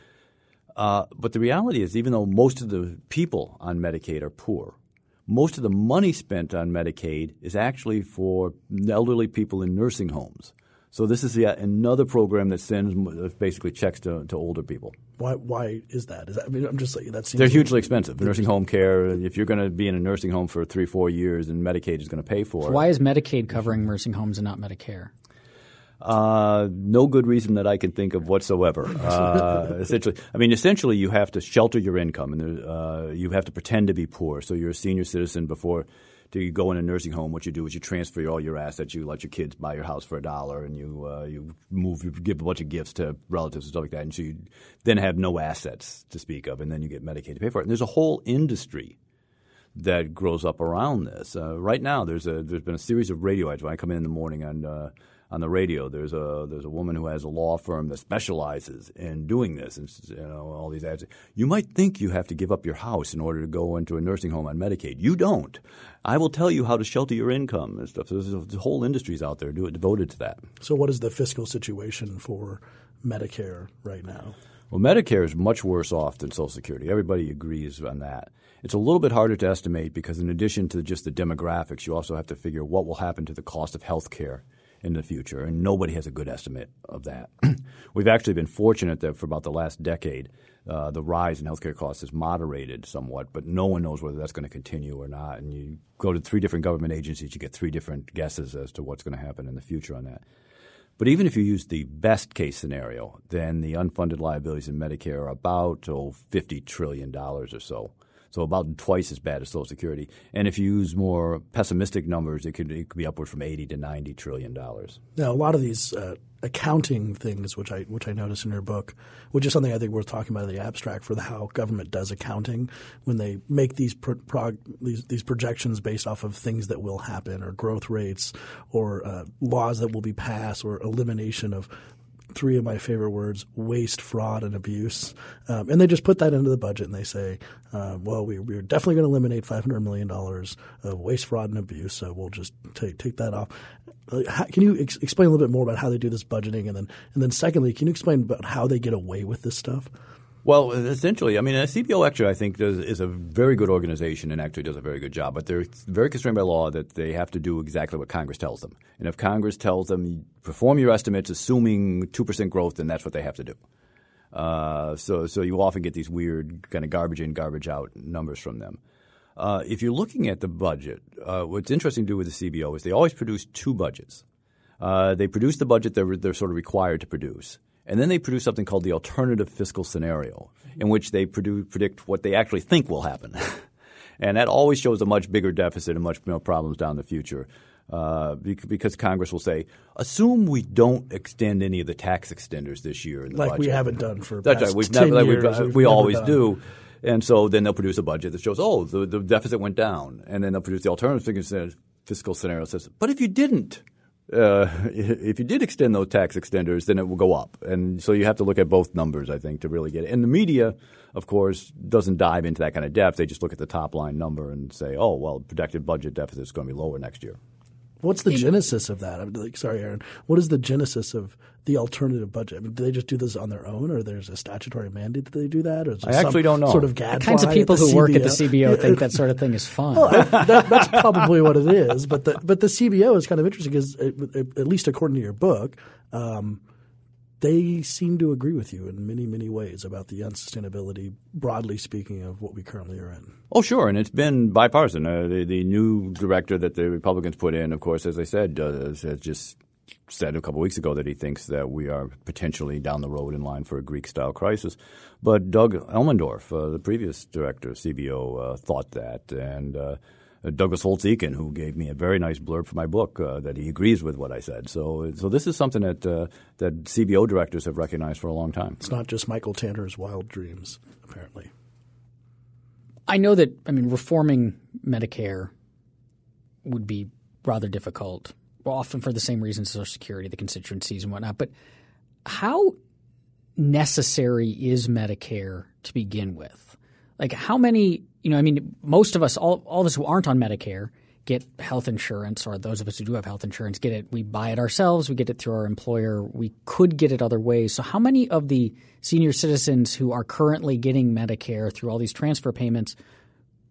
Uh, but the reality is, even though most of the people on Medicaid are poor, most of the money spent on Medicaid is actually for elderly people in nursing homes. So this is yet another program that sends uh, basically checks to, to older people. Why? Why is that? Is that I mean, I'm just like that. Seems. They're hugely expensive. Nursing home care. If you're going to be in a nursing home for three, four years, and Medicaid is going to pay for it. Why is Medicaid covering nursing homes and not Medicare? Uh, no good reason that I can think of whatsoever. Uh, essentially, I mean, essentially, you have to shelter your income, and uh, you have to pretend to be poor. So you're a senior citizen before you go in a nursing home. What you do is you transfer all your assets. You let your kids buy your house for a dollar, and you uh, you move, you give a bunch of gifts to relatives and stuff like that. And so you then have no assets to speak of, and then you get Medicaid to pay for it. And there's a whole industry that grows up around this. Uh, right now, there's a there's been a series of radio ads when I come in in the morning and uh, on the radio. There's a there's a woman who has a law firm that specializes in doing this, and you know all these ads. You might think you have to give up your house in order to go into a nursing home on Medicaid. You don't. I will tell you how to shelter your income and stuff. There's, there's whole industries out there do it devoted to that. So, what is the fiscal situation for Medicare right now? Well, Medicare is much worse off than Social Security. Everybody agrees on that. It's a little bit harder to estimate because, in addition to just the demographics, you also have to figure what will happen to the cost of health care in the future, and nobody has a good estimate of that. We've actually been fortunate that for about the last decade, uh, the rise in healthcare costs has moderated somewhat, but no one knows whether that's going to continue or not. And you go to three different government agencies, you get three different guesses as to what's going to happen in the future on that. But even if you use the best case scenario, then the unfunded liabilities in Medicare are about oh, $50 trillion or so. So about twice as bad as Social Security. And if you use more pessimistic numbers, it could, it could be upward from 80 to 90 trillion dollars. Now, a lot of these uh, accounting things, which I which I notice in your book, which is something I think worth talking about in the abstract for the how government does accounting when they make these pro, prog, these these projections based off of things that will happen or growth rates or uh, laws that will be passed or elimination of three of my favorite words waste, fraud, and abuse. Um, and they just put that into the budget and they say, uh, well, we, we're definitely going to eliminate $500 million of waste, fraud, and abuse. So we'll just take, take that off. How, can you ex- explain a little bit more about how they do this budgeting? And then, and then secondly, can you explain about how they get away with this stuff? Well, essentially, I mean, a CBO actually, I think, does, is a very good organization and actually does a very good job. But they're very constrained by law that they have to do exactly what Congress tells them. And if Congress tells them perform your estimates, assuming two percent growth, then that's what they have to do. Uh, so, so you often get these weird kind of garbage in, garbage out numbers from them. Uh, if you're looking at the budget, uh, what's interesting to do with the CBO is they always produce two budgets. Uh, they produce the budget they're, they're sort of required to produce. And then they produce something called the alternative fiscal scenario, in which they predict what they actually think will happen. and that always shows a much bigger deficit and much more problems down the future. Uh, because Congress will say, assume we don't extend any of the tax extenders this year. In the like budget. we haven't done for That's right. We've never, like years, we've, we've we always done. do. And so then they'll produce a budget that shows, oh, the, the deficit went down. And then they'll produce the alternative fiscal scenario that says, but if you didn't, uh, if you did extend those tax extenders, then it will go up. And so you have to look at both numbers, I think, to really get it. And the media, of course, doesn't dive into that kind of depth. They just look at the top line number and say, oh, well, projected budget deficit is going to be lower next year. What's the genesis of that? I'm like, sorry, Aaron. What is the genesis of the alternative budget? I mean, do they just do this on their own, or there's a statutory mandate that they do that? Or I actually don't know. Sort of the kinds of people who CBO? work at the CBO think that sort of thing is fun. Well, I, that, that's probably what it is. But the but the CBO is kind of interesting because, at least according to your book, um, they seem to agree with you in many many ways about the unsustainability, broadly speaking, of what we currently are in. Oh, sure, and it's been bipartisan. Uh, the, the new director that the Republicans put in, of course, as I said, does, has just said a couple weeks ago that he thinks that we are potentially down the road in line for a Greek-style crisis. But Doug Elmendorf, uh, the previous director of CBO, uh, thought that, and uh, Douglas Holtz Eakin, who gave me a very nice blurb for my book, uh, that he agrees with what I said. So, so this is something that uh, that CBO directors have recognized for a long time. It's not just Michael Tanner's wild dreams, apparently. I know that I mean reforming Medicare would be rather difficult, often for the same reasons Social Security, the constituencies and whatnot. But how necessary is Medicare to begin with? Like how many you know, I mean, most of us, all, all of us who aren't on Medicare, get health insurance, or those of us who do have health insurance get it. We buy it ourselves. We get it through our employer. We could get it other ways. So, how many of the senior citizens who are currently getting Medicare through all these transfer payments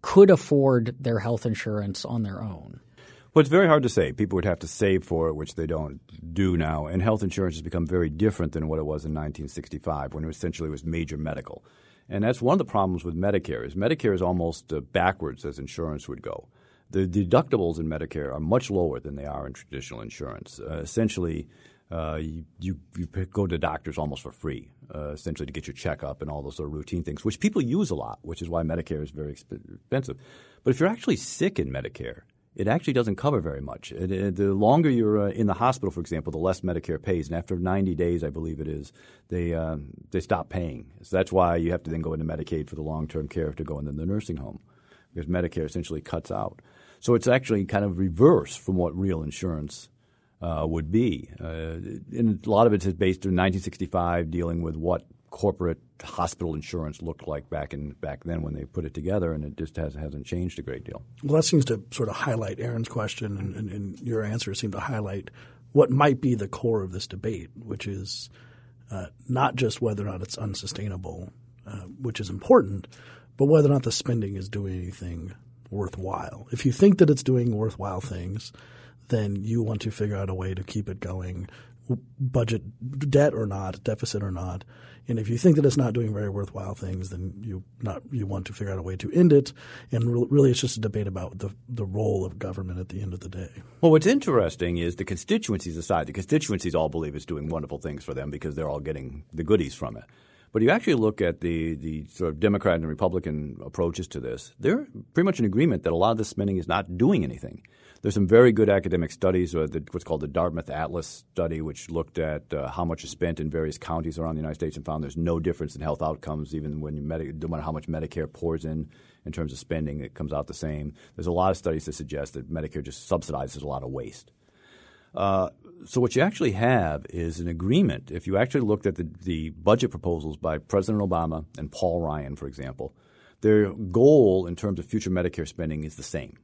could afford their health insurance on their own? Well, it's very hard to say. People would have to save for it, which they don't do now. And health insurance has become very different than what it was in 1965, when it essentially was major medical. And that's one of the problems with Medicare is Medicare is almost uh, backwards as insurance would go. The deductibles in Medicare are much lower than they are in traditional insurance. Uh, essentially, uh, you, you, you, go to doctors almost for free, uh, essentially to get your checkup and all those sort of routine things, which people use a lot, which is why Medicare is very expensive. But if you're actually sick in Medicare, it actually doesn't cover very much. It, it, the longer you're uh, in the hospital, for example, the less Medicare pays. And after 90 days, I believe it is, they, uh, they stop paying. So that's why you have to then go into Medicaid for the long term care to go into the nursing home because Medicare essentially cuts out. So it's actually kind of reverse from what real insurance uh, would be. Uh, and a lot of it is based in 1965, dealing with what corporate hospital insurance looked like back in back then when they put it together, and it just has, hasn't changed a great deal. Well, that seems to sort of highlight Aaron's question, and, and, and your answer seem to highlight what might be the core of this debate, which is uh, not just whether or not it's unsustainable, uh, which is important, but whether or not the spending is doing anything worthwhile. If you think that it's doing worthwhile things, then you want to figure out a way to keep it going, budget debt or not, deficit or not. And if you think that it's not doing very worthwhile things, then you not you want to figure out a way to end it. And really, it's just a debate about the the role of government at the end of the day. Well, what's interesting is the constituencies aside. The constituencies all believe it's doing wonderful things for them because they're all getting the goodies from it. But you actually look at the, the sort of Democrat and Republican approaches to this, they're pretty much in agreement that a lot of this spending is not doing anything. There's some very good academic studies, uh, the, what's called the Dartmouth Atlas study, which looked at uh, how much is spent in various counties around the United States and found there's no difference in health outcomes, even when you no matter how much Medicare pours in in terms of spending, it comes out the same. There's a lot of studies that suggest that Medicare just subsidizes a lot of waste. Uh, so what you actually have is an agreement. If you actually looked at the, the budget proposals by President Obama and Paul Ryan, for example, their goal in terms of future Medicare spending is the same.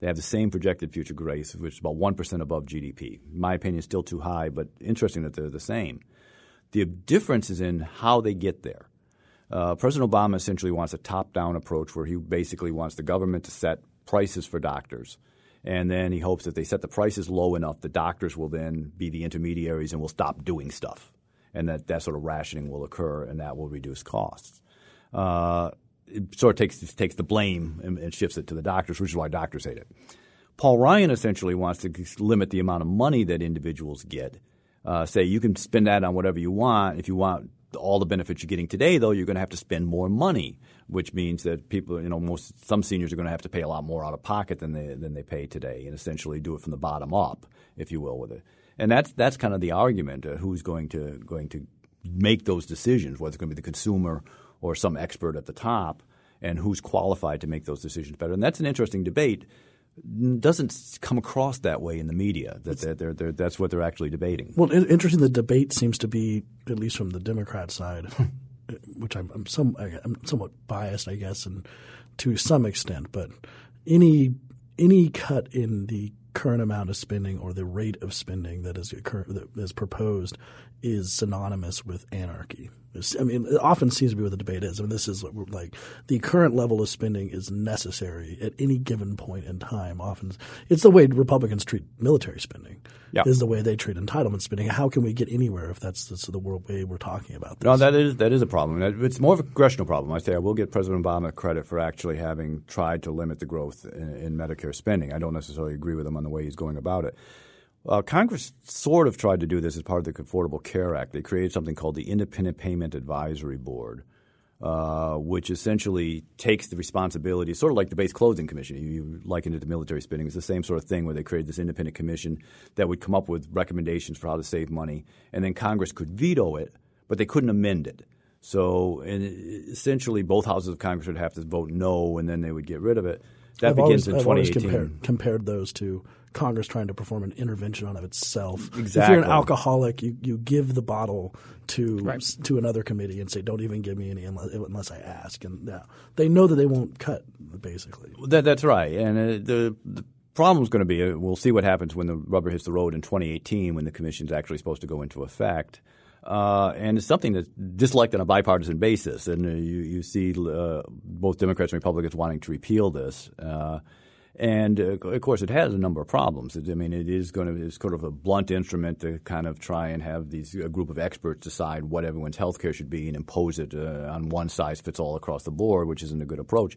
They have the same projected future growth, which is about 1% above GDP. In my opinion, still too high, but interesting that they're the same. The difference is in how they get there. Uh, President Obama essentially wants a top down approach where he basically wants the government to set prices for doctors – and then he hopes that they set the prices low enough, the doctors will then be the intermediaries and will stop doing stuff. And that, that sort of rationing will occur and that will reduce costs. Uh, it sort of takes, takes the blame and, and shifts it to the doctors, which is why doctors hate it. Paul Ryan essentially wants to limit the amount of money that individuals get. Uh, say you can spend that on whatever you want. If you want all the benefits you're getting today, though, you're going to have to spend more money, which means that people, you know, most some seniors are going to have to pay a lot more out of pocket than they than they pay today, and essentially do it from the bottom up, if you will, with it. And that's that's kind of the argument: uh, who's going to going to make those decisions, whether it's going to be the consumer or some expert at the top, and who's qualified to make those decisions better. And that's an interesting debate doesn't come across that way in the media. That they're, they're, they're, that's what they're actually debating. Well, interesting. The debate seems to be, at least from the Democrat side, which I'm, I'm, some, I'm somewhat biased, I guess, and to some extent. But any any cut in the current amount of spending or the rate of spending that is occur- that is proposed is synonymous with anarchy. I mean, it often seems to be what the debate is. I mean, this is like the current level of spending is necessary at any given point in time. Often, it's the way Republicans treat military spending. Yeah. Is the way they treat entitlement spending. How can we get anywhere if that's the, the world way we're talking about this? No, that is that is a problem. It's more of a congressional problem. I say I will give President Obama credit for actually having tried to limit the growth in, in Medicare spending. I don't necessarily agree with him on the way he's going about it. Uh, Congress sort of tried to do this as part of the Affordable Care Act. They created something called the Independent Payment Advisory Board, uh, which essentially takes the responsibility, sort of like the base closing commission. You, likened it to military spending. It's the same sort of thing where they created this independent commission that would come up with recommendations for how to save money, and then Congress could veto it, but they couldn't amend it. So essentially, both houses of Congress would have to vote no, and then they would get rid of it. That I've begins always, in I've 2018. Compared, compared those to Congress trying to perform an intervention on of itself. Exactly. If you're an alcoholic, you, you give the bottle to Right. to another committee and say, "Don't even give me any unless, unless I ask." And yeah, they know that they won't cut basically. That, that's right. And uh, the, the problem is going to be uh, we'll see what happens when the rubber hits the road in 2018 when the commission is actually supposed to go into effect. Uh, and it's something that's disliked on a bipartisan basis. And uh, you, you see uh, both Democrats and Republicans wanting to repeal this. And uh, of course, it has a number of problems. I mean, it is going to it's sort of a blunt instrument to kind of try and have these a group of experts decide what everyone's health care should be and impose it uh, on one size fits all across the board, which isn't a good approach.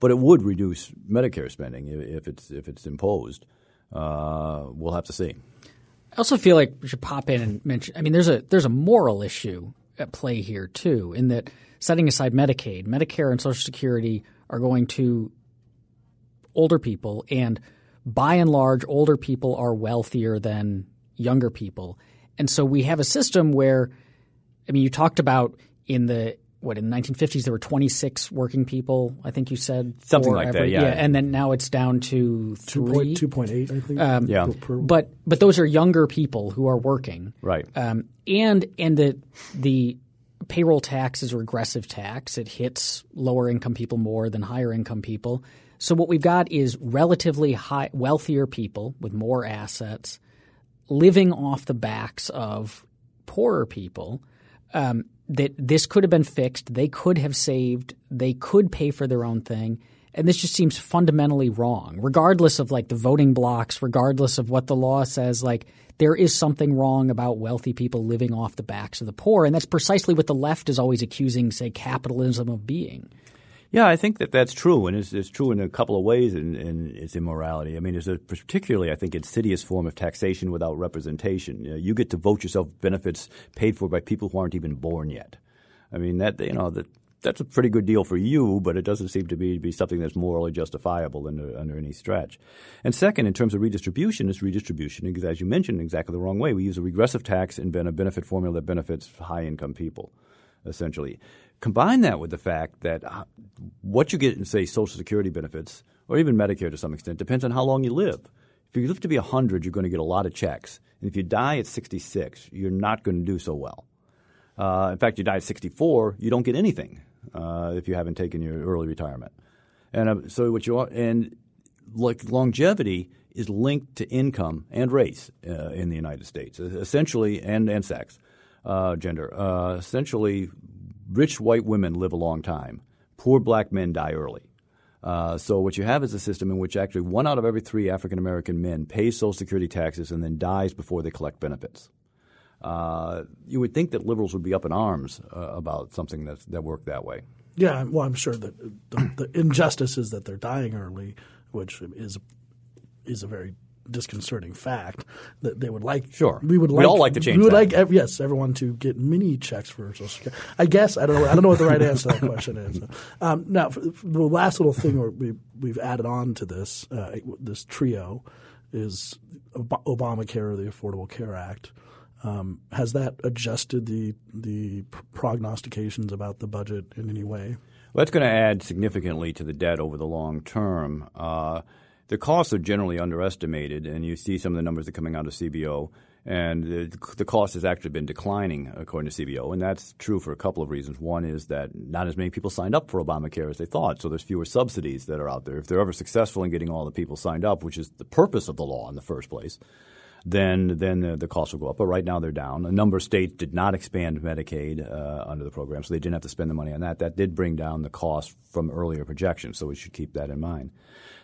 But it would reduce Medicare spending if, if it's if it's imposed. Uh, we'll have to see. I also feel like we should pop in and mention. I mean, there's a there's a moral issue at play here too, in that setting aside Medicaid, Medicare, and Social Security are going to older people, and by and large, older people are wealthier than younger people, and so we have a system where, I mean, you talked about in the what in the 1950s there were 26 working people. I think you said Something for like that, every- yeah. and then now it's down to three. point two point eight, I think. Yeah. per- per- But but those are younger people who are working, Right. Um, and and the the payroll tax is a regressive tax. It hits lower income people more than higher income people. So what we've got is relatively high, wealthier people with more assets living off the backs of poorer people. Um, that this could have been fixed. They could have saved. They could pay for their own thing, And this just seems fundamentally wrong, regardless of like the voting blocks, regardless of what the law says. Like there is something wrong about wealthy people living off the backs of the poor, and that's precisely what the left is always accusing, say, capitalism of being. Yeah, I think that that's true, and it's, it's true in a couple of ways in, in its immorality. I mean, there's a particularly, I think, insidious form of taxation without representation. You, know, you get to vote yourself benefits paid for by people who aren't even born yet. I mean, that you know that that's a pretty good deal for you, but it doesn't seem to be, be something that's morally justifiable under, under any stretch. And second, in terms of redistribution, it's redistribution, as you mentioned, exactly the wrong way. We use a regressive tax and a benefit formula that benefits high income people, essentially. Combine that with the fact that uh, what you get in, say, Social Security benefits or even Medicare to some extent depends on how long you live. If you live to be 100, you're going to get a lot of checks. And if you die at 66, you're not going to do so well. Uh, in fact, you die at 64, you don't get anything uh, if you haven't taken your early retirement. And uh, so what you are, and like longevity is linked to income and race uh, in the United States, essentially, and and sex, uh, gender. Essentially, rich white women live a long time. Poor black men die early. Uh, so what you have is a system in which actually one out of every three African American men pays Social Security taxes and then dies before they collect benefits. Uh, you would think that liberals would be up in arms uh, about something that that worked that way. Yeah, well, I'm sure that the, the, injustice is that they're dying early, which is is a very disconcerting fact that they would like. Sure, we would. Like, we all like to change. We would that. like yes, everyone to get mini checks for Social Security. I guess I don't know. I don't know what the right answer to that question is. Um, now, the last little thing we we've added on to this uh, this trio is Obamacare, or the Affordable Care Act. Um, has that adjusted the the prognostications about the budget in any way? Well, that's going to add significantly to the debt over the long term. Uh, the costs are generally underestimated, and you see some of the numbers that are coming out of CBO. And the, the cost has actually been declining, according to CBO. And that's true for a couple of reasons. One is that not as many people signed up for Obamacare as they thought, so there's fewer subsidies that are out there. If they're ever successful in getting all the people signed up, which is the purpose of the law in the first place, then then the, the, costs will go up. But right now they're down. A number of states did not expand Medicaid uh, under the program, so they didn't have to spend the money on that. That did bring down the cost from earlier projections, so we should keep that in mind.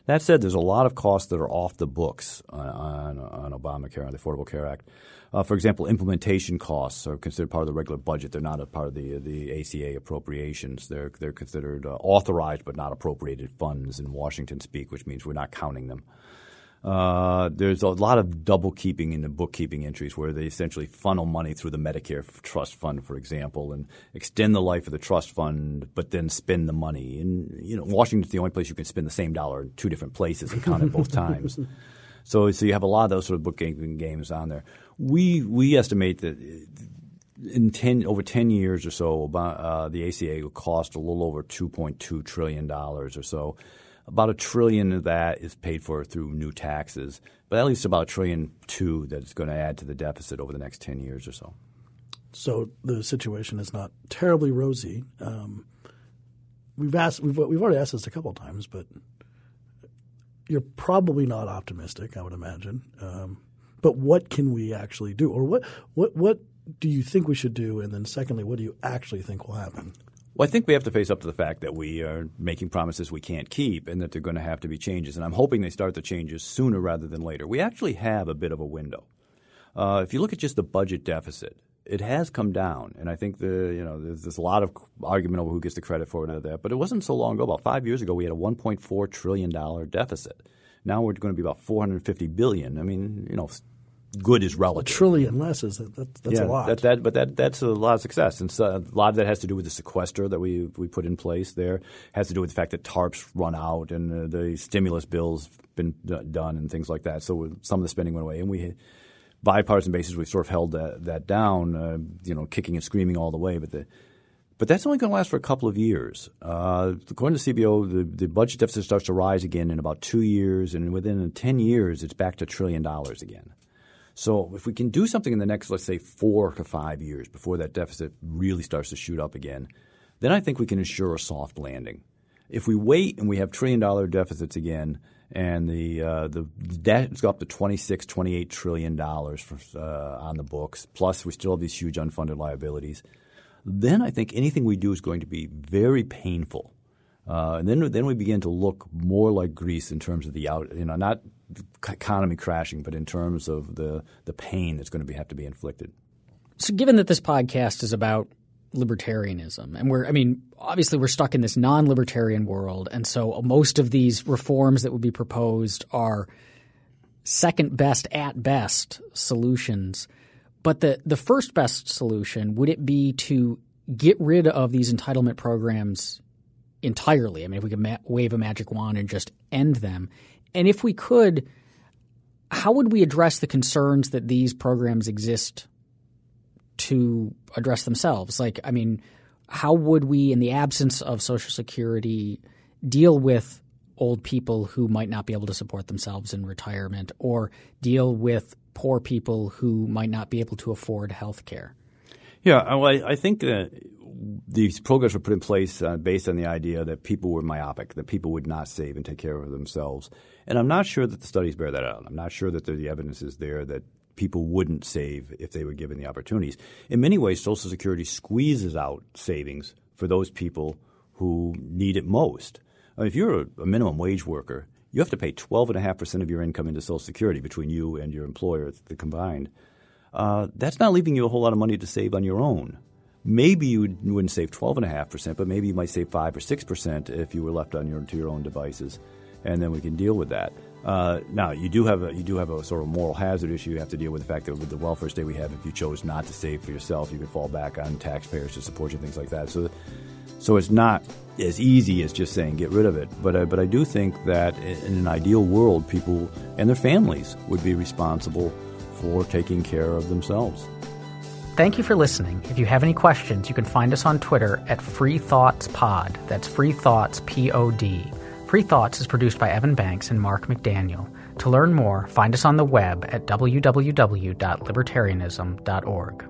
That said, there's a lot of costs that are off the books on, on, on Obamacare, on the Affordable Care Act. Uh, for example, implementation costs are considered part of the regular budget. They're not a part of the the ACA appropriations. They're they're considered uh, authorized but not appropriated funds in Washington speak, which means we're not counting them. Uh, there's a lot of double keeping in the bookkeeping entries where they essentially funnel money through the Medicare trust fund, for example, and extend the life of the trust fund, but then spend the money. And you know, Washington's the only place you can spend the same dollar in two different places and count it both times. So, so you have a lot of those sort of bookkeeping games on there. We we estimate that in ten over ten years or so, uh, the ACA will cost a little over two point two trillion dollars or so. About a trillion of that is paid for through new taxes, but at least about a trillion two that's going to add to the deficit over the next 10 years or so. So the situation is not terribly rosy. Um, we've asked, we've, we've already asked this a couple of times, but you're probably not optimistic, I would imagine. Um, but what can we actually do, or what what what do you think we should do? And then, secondly, what do you actually think will happen? Well, I think we have to face up to the fact that we are making promises we can't keep and that there are going to have to be changes. And I'm hoping they start the changes sooner rather than later. We actually have a bit of a window. Uh, if you look at just the budget deficit, it has come down, and I think the you know there's, there's a lot of argument over who gets the credit for it or that. But it wasn't so long ago. About five years ago, we had a 1.4 trillion dollar deficit. Now we're going to be about 450 billion. I mean, you know, good is relative. A trillion less is that, that that's yeah, a lot. That, that, but that that's a lot of success, and so a lot of that has to do with the sequester that we we put in place. There has to do with the fact that TARPs run out and the stimulus bills been done and things like that. So some of the spending went away, and we. Bipartisan basis, we've sort of held that, that down, uh, you know, kicking and screaming all the way. But the, but that's only going to last for a couple of years. Uh, according to CBO, the, the budget deficit starts to rise again in about two years, and within 10 years, it's back to a trillion dollars again. So if we can do something in the next, let's say, four to five years before that deficit really starts to shoot up again, then I think we can ensure a soft landing. If we wait and we have trillion dollar deficits again, and the uh, the debt's up to 26, 28 trillion dollars uh, on the books, plus we still have these huge unfunded liabilities, then I think anything we do is going to be very painful Uh, and then, then we begin to look more like Greece in terms of the out, you know, not economy crashing, but in terms of the, the pain that's going to be, have to be inflicted. So, given that this podcast is about libertarianism, and we're, I mean, obviously we're stuck in this non libertarian world, and so most of these reforms that would be proposed are second best at best solutions. But the, the first best solution would it be to get rid of these entitlement programs entirely? I mean, if we could ma- wave a magic wand and just end them. And if we could, how would we address the concerns that these programs exist to address themselves? Like, I mean, how would we, in the absence of Social Security, deal with old people who might not be able to support themselves in retirement or deal with poor people who might not be able to afford health care? Yeah, well, I, I think that these programs were put in place uh, based on the idea that people were myopic, that people would not save and take care of themselves. And I'm not sure that the studies bear that out. I'm not sure that the evidence is there that people wouldn't save if they were given the opportunities. In many ways, Social Security squeezes out savings for those people who need it most. I mean, if you're a, a minimum wage worker, you have to pay 12.5% of your income into Social Security between you and your employer, the combined. Uh, that's not leaving you a whole lot of money to save on your own maybe you wouldn't save 12.5%, but maybe you might save 5 or 6% if you were left on your, to your own devices. And then we can deal with that. Uh, now, you do have a you do have a sort of moral hazard issue. You have to deal with the fact that with the welfare state we have, if you chose not to save for yourself, you could fall back on taxpayers to support you, and things like that. So, so it's not as easy as just saying get rid of it. But but I do think that in an ideal world, people and their families would be responsible for taking care of themselves. Thank you for listening. If you have any questions, you can find us on Twitter at Free Thoughts Pod. That's Free Thoughts P O D. Free Thoughts is produced by Evan Banks and Mark McDaniel. To learn more, find us on the web at www.libertarianism.org.